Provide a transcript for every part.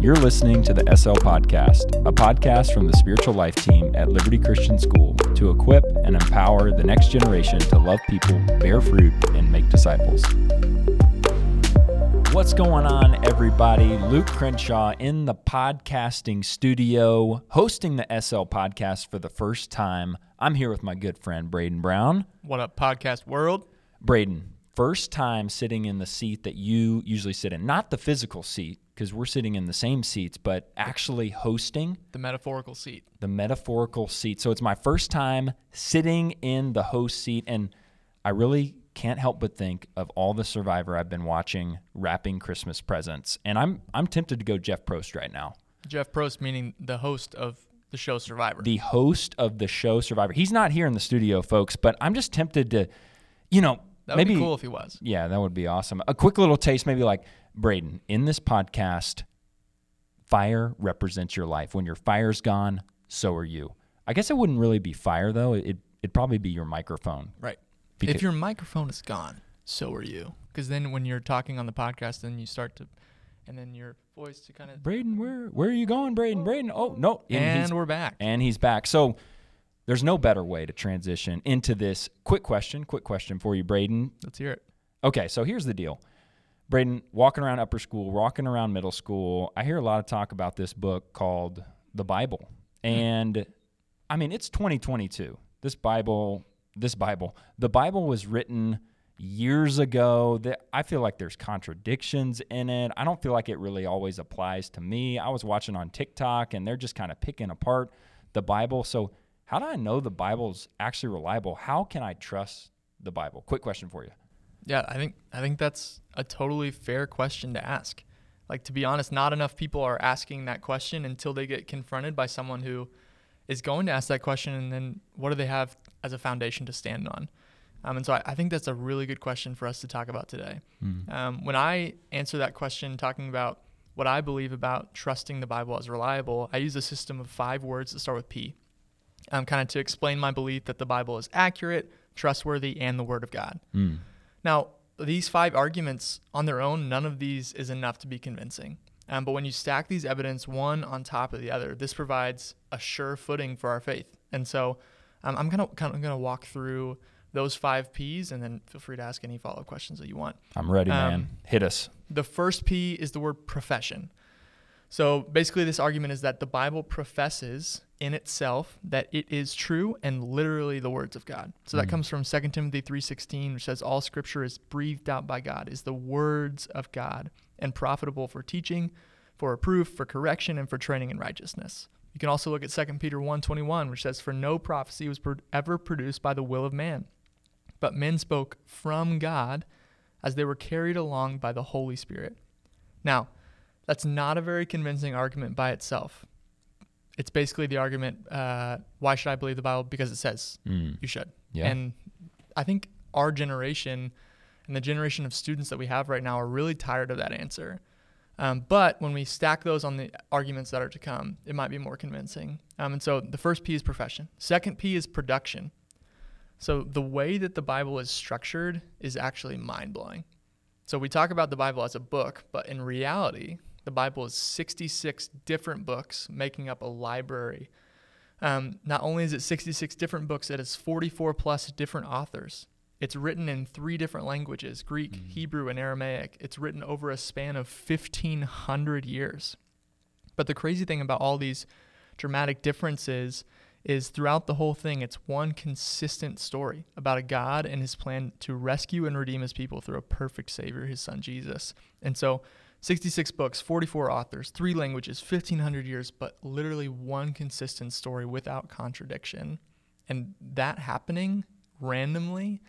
You're listening to the SL Podcast, a podcast from the spiritual life team at Liberty Christian School to equip and empower the next generation to love people, bear fruit, and make disciples. What's going on, everybody? Luke Crenshaw in the podcasting studio, hosting the SL Podcast for the first time. I'm here with my good friend, Braden Brown. What up, podcast world? Braden, first time sitting in the seat that you usually sit in, not the physical seat, because we're sitting in the same seats, but actually hosting The metaphorical seat. the metaphorical seat. So it's my first time sitting in the host seat, and I really can't help but think of all the Survivor I've been watching wrapping Christmas presents, and I'm I'm tempted to go Jeff Probst right now, Jeff Probst, meaning the host of the show Survivor. the host of the show Survivor. He's not here in the studio, folks, but I'm just tempted to, you know, that would maybe be cool if he was. Yeah, that would be awesome. A quick little taste, maybe like Braden, in this podcast, fire represents your life. When your fire's gone, so are you. I guess it wouldn't really be fire though. It it'd probably be your microphone. Right. Because- if your microphone is gone, so are you. Because then when you're talking on the podcast, then you start to, and then your voice to kind of. Braden, where where are you going, Braden? Oh. Braden. Oh no, And he's, we're back. and he's back. So there's no better way to transition into this quick question. Quick question for you, Braden. Let's hear it. Okay, so here's the deal. Braden, walking around upper school, walking around middle school, I hear a lot of talk about this book called the Bible. Hmm. And I mean, it's 2022. This Bible, this Bible, the Bible was written years ago. That I feel like there's contradictions in it. I don't feel like it really always applies to me. I was watching on TikTok and they're just kind of picking apart the Bible. So, how do I know the Bible's actually reliable? How can I trust the Bible? Quick question for you. Yeah, I think I think that's a totally fair question to ask. Like to be honest, not enough people are asking that question until they get confronted by someone who is going to ask that question, and then what do they have as a foundation to stand on? Um, and so I, I think that's a really good question for us to talk about today. Um, when I answer that question, talking about what I believe about trusting the Bible as reliable, I use a system of five words that start with P, um, kind of to explain my belief that the Bible is accurate, trustworthy, and the Word of God. Mm. Now, these five arguments on their own, none of these is enough to be convincing. Um, but when you stack these evidence one on top of the other, this provides a sure footing for our faith. And so um, I'm gonna kind of gonna walk through those five P's, and then feel free to ask any follow up questions that you want. I'm ready, Um, man. Hit us. The first P is the word profession. So basically, this argument is that the Bible professes in itself that it is true and literally the words of God. So that Mhm. comes from 2 Timothy 3:16, which says all scripture is breathed out by God, is the words of God and profitable for teaching, for reproof, for correction, and for training in righteousness. You can also look at 2 Peter 1:21, which says for no prophecy was ever produced by the will of man, but men spoke from God as they were carried along by the Holy Spirit. Now, that's not a very convincing argument by itself. It's basically the argument uh, why should I believe the Bible? Because it says Mm. you should. Yeah. And I think our generation and the generation of students that we have right now are really tired of that answer. Um, but when we stack those on the arguments that are to come, it might be more convincing. Um, and so the first P is profession. Second P is production. So the way that the Bible is structured is actually mind blowing. So we talk about the Bible as a book, but in reality, the Bible is 66 different books making up a library. Um, not only is it 66 different books, it has 44 plus different authors. It's written in three different languages Greek, Hebrew, and Aramaic. It's written over a span of 1,500 years. But the crazy thing about all these dramatic differences is throughout the whole thing, it's one consistent story about a God and his plan to rescue and redeem his people through a perfect Savior, his son Jesus. And so, 66 books, 44 authors, three languages, 1,500 years, but literally one consistent story without contradiction. And that happening randomly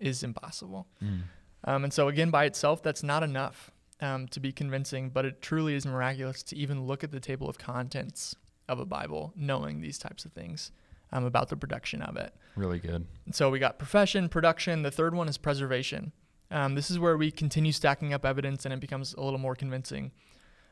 is impossible. Mm. Um, and so, again, by itself, that's not enough um, to be convincing, but it truly is miraculous to even look at the table of contents of a Bible, knowing these types of things um, about the production of it. Really good. And so, we got profession, production. The third one is preservation. Um, this is where we continue stacking up evidence and it becomes a little more convincing.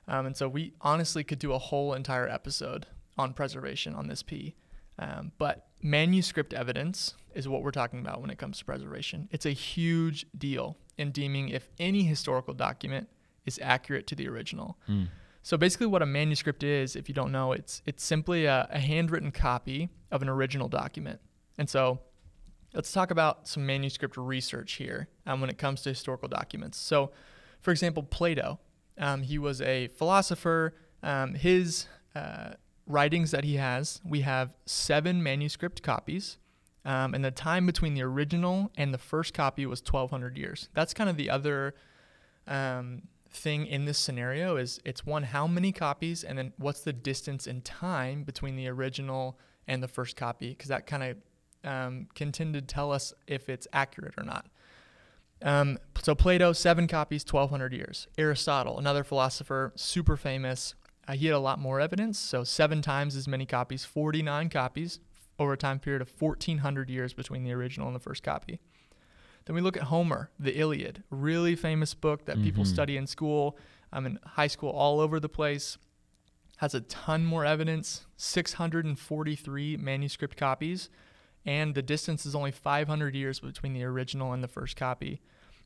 Um, and so, we honestly could do a whole entire episode on preservation on this P. Um, but manuscript evidence is what we're talking about when it comes to preservation. It's a huge deal in deeming if any historical document is accurate to the original. Mm. So basically, what a manuscript is, if you don't know, it's it's simply a, a handwritten copy of an original document. And so, let's talk about some manuscript research here um, when it comes to historical documents. So, for example, Plato, um, he was a philosopher. Um, his uh, writings that he has, we have seven manuscript copies. Um, and the time between the original and the first copy was 1,200 years. That's kind of the other um, thing in this scenario is it's one how many copies and then what's the distance in time between the original and the first copy because that kind of um, can tend to tell us if it's accurate or not. Um, so plato seven copies 1200 years. Aristotle another philosopher super famous. Uh, he had a lot more evidence so seven times as many copies 49 copies over a time period of 1400 years between the original and the first copy. Then we look at Homer, the Iliad, really famous book that mm-hmm. people study in school, um, in high school, all over the place. Has a ton more evidence, 643 manuscript copies, and the distance is only 500 years between the original and the first copy.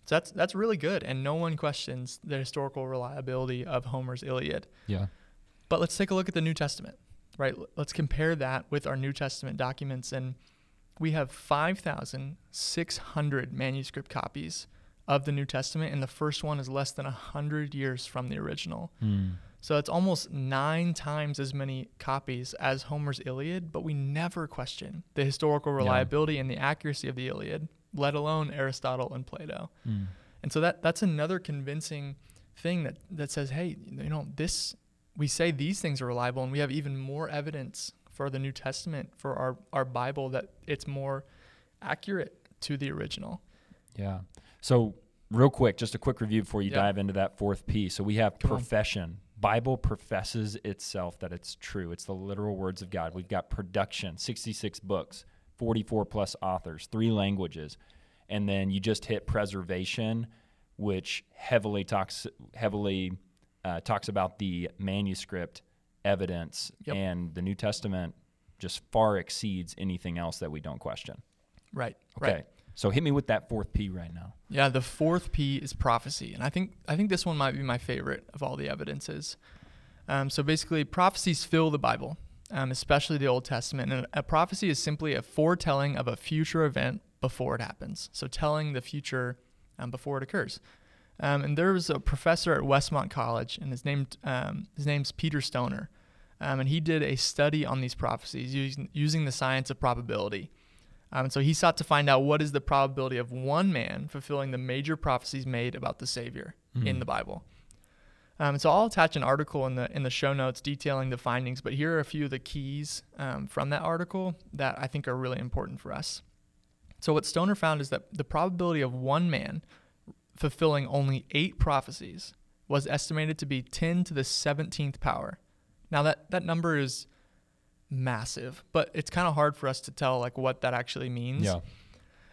So that's that's really good, and no one questions the historical reliability of Homer's Iliad. Yeah. But let's take a look at the New Testament, right? Let's compare that with our New Testament documents and we have 5,600 manuscript copies of the New Testament, and the first one is less than 100 years from the original. Mm. So it's almost nine times as many copies as Homer's Iliad, but we never question the historical reliability yeah. and the accuracy of the Iliad, let alone Aristotle and Plato. Mm. And so that that's another convincing thing that, that says, hey, you know, this we say these things are reliable, and we have even more evidence for the New Testament, for our, our Bible, that it's more accurate to the original. Yeah. So, real quick, just a quick review before you yeah. dive into that fourth piece. So, we have Come profession. On. Bible professes itself that it's true. It's the literal words of God. We've got production, 66 books, 44 plus authors, three languages. And then you just hit preservation, which heavily talks heavily uh, talks about the manuscript evidence, yep. and the New Testament just far exceeds anything else that we don't question. Right. Okay. Right. So hit me with that fourth P right now. Yeah, the fourth P is prophecy, and I think I think this one might be my favorite of all the evidences. Um, so basically, prophecies fill the Bible, um, especially the Old Testament. And a prophecy is simply a foretelling of a future event before it happens. So telling the future um, before it occurs. Um, and there was a professor at Westmont College, and his name um, his name's Peter Stoner, um, and he did a study on these prophecies using using the science of probability. Um, and so he sought to find out what is the probability of one man fulfilling the major prophecies made about the Savior mm-hmm. in the Bible. Um, so I'll attach an article in the in the show notes detailing the findings, but here are a few of the keys um, from that article that I think are really important for us. So what Stoner found is that the probability of one man fulfilling only eight prophecies was estimated to be 10 to the 17th power. Now that that number is massive, but it's kind of hard for us to tell like what that actually means. Yeah.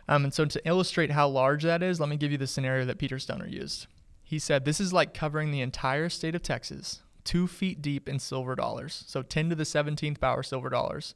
Um, and so to illustrate how large that is, let me give you the scenario that Peter Stoner used. He said this is like covering the entire state of Texas, two feet deep in silver dollars, so 10 to the 17th power silver dollars,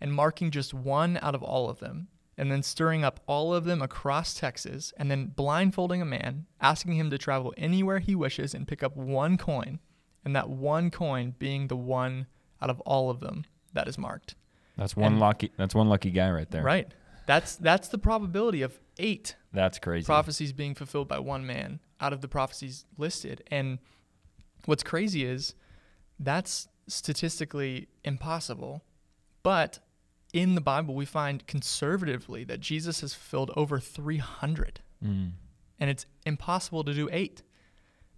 and marking just one out of all of them and then stirring up all of them across Texas, and then blindfolding a man, asking him to travel anywhere he wishes and pick up one coin, and that one coin being the one out of all of them that is marked. That's one and, lucky. That's one lucky guy right there. Right. That's that's the probability of eight. That's crazy. Prophecies being fulfilled by one man out of the prophecies listed, and what's crazy is that's statistically impossible, but in the Bible, we find conservatively that Jesus has fulfilled over 300. Mm. And it's impossible to do eight.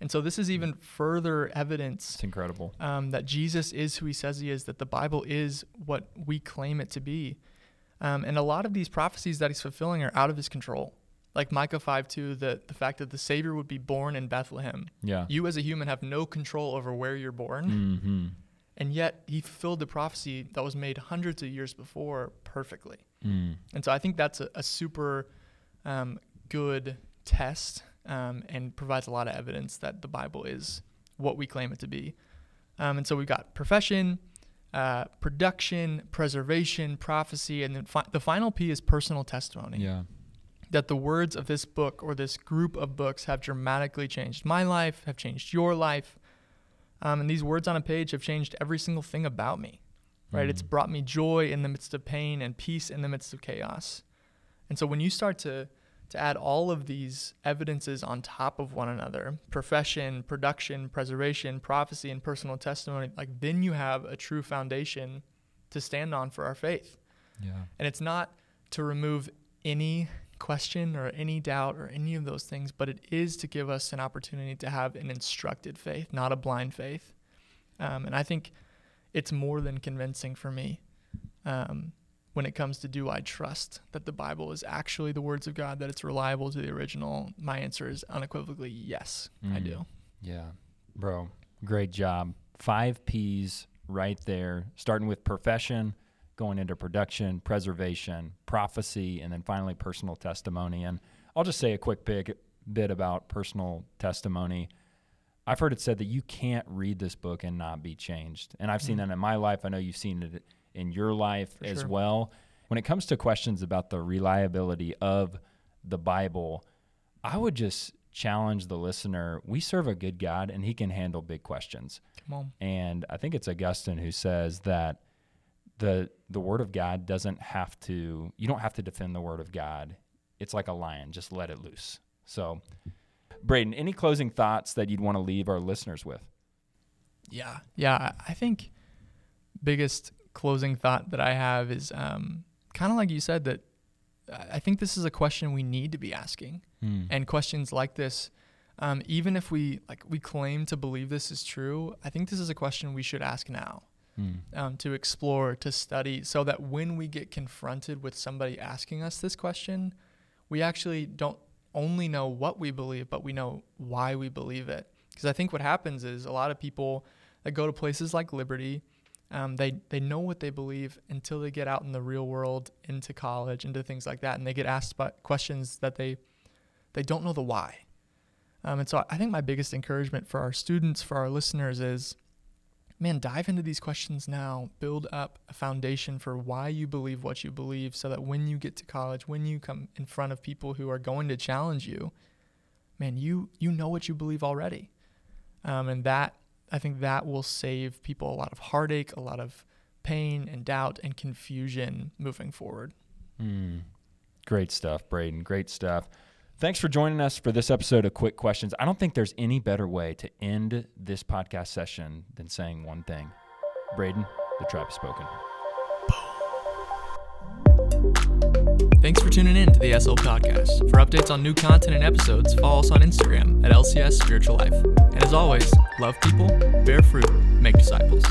And so this is even further evidence. It's incredible. Um, that Jesus is who he says he is, that the Bible is what we claim it to be. Um, and a lot of these prophecies that he's fulfilling are out of his control. Like Micah 5 2, the, the fact that the Savior would be born in Bethlehem. Yeah. You as a human have no control over where you're born. Mm-hmm. And yet he fulfilled the prophecy that was made hundreds of years before perfectly. Mm. And so I think that's a, a super um, good test um, and provides a lot of evidence that the Bible is what we claim it to be. Um, and so we've got profession, uh, production, preservation, prophecy, and then fi- the final P is personal testimony. Yeah. that the words of this book or this group of books have dramatically changed my life, have changed your life. Um, and these words on a page have changed every single thing about me, right? Mm. It's brought me joy in the midst of pain and peace in the midst of chaos. And so when you start to to add all of these evidences on top of one another profession, production, preservation, prophecy, and personal testimony like then you have a true foundation to stand on for our faith. Yeah. And it's not to remove any question or any doubt or any of those things, but it is to give us an opportunity to have an instructed faith, not a blind faith. Um, and I think it's more than convincing for me. Um, when it comes to do I trust that the Bible is actually the words of God, that it's reliable to the original, my answer is unequivocally yes, mm. I do. Yeah. Bro, great job. Five P's right there, starting with profession, going into production, preservation, prophecy, and then finally personal testimony. And I'll just say a quick big bit about personal testimony. I've heard it said that you can't read this book and not be changed. And I've mm seen that in my life. I know you've seen it in your life For as sure. well. When it comes to questions about the reliability of the Bible, I would just challenge the listener. We serve a good God and he can handle big questions. Come on. And I think it's Augustine who says that the the word of God doesn't have to you don't have to defend the word of God. It's like a lion, just let it loose. So Braden, any closing thoughts that you'd want to leave our listeners with? Yeah. Yeah, I think biggest closing thought that I have is um, kind of like you said that I think this is a question we need to be asking, hmm. and questions like this, um, even if we like we claim to believe this is true, I think this is a question we should ask now, hmm. um, to explore, to study, so that when we get confronted with somebody asking us this question, we actually don't only know what we believe, but we know why we believe it. Because I think what happens is a lot of people that go to places like Liberty um, they they know what they believe until they get out in the real world, into college, into things like that, and they get asked questions that they they don't know the why. Um, and so I think my biggest encouragement for our students, for our listeners, is, man, dive into these questions now. Build up a foundation for why you believe what you believe, so that when you get to college, when you come in front of people who are going to challenge you, man, you you know what you believe already, um, and that I think that will save people a lot of heartache, a lot of pain and doubt and confusion moving forward. Mm. Great stuff, Braden. Great stuff. Thanks for joining us for this episode of Quick Questions. I don't think there's any better way to end this podcast session than saying one thing Braden, the tribe has spoken. Thanks for tuning in to the SL Podcast. For updates on new content and episodes, follow us on Instagram at LCS Spiritual Life. And as always, love people, bear fruit, make disciples.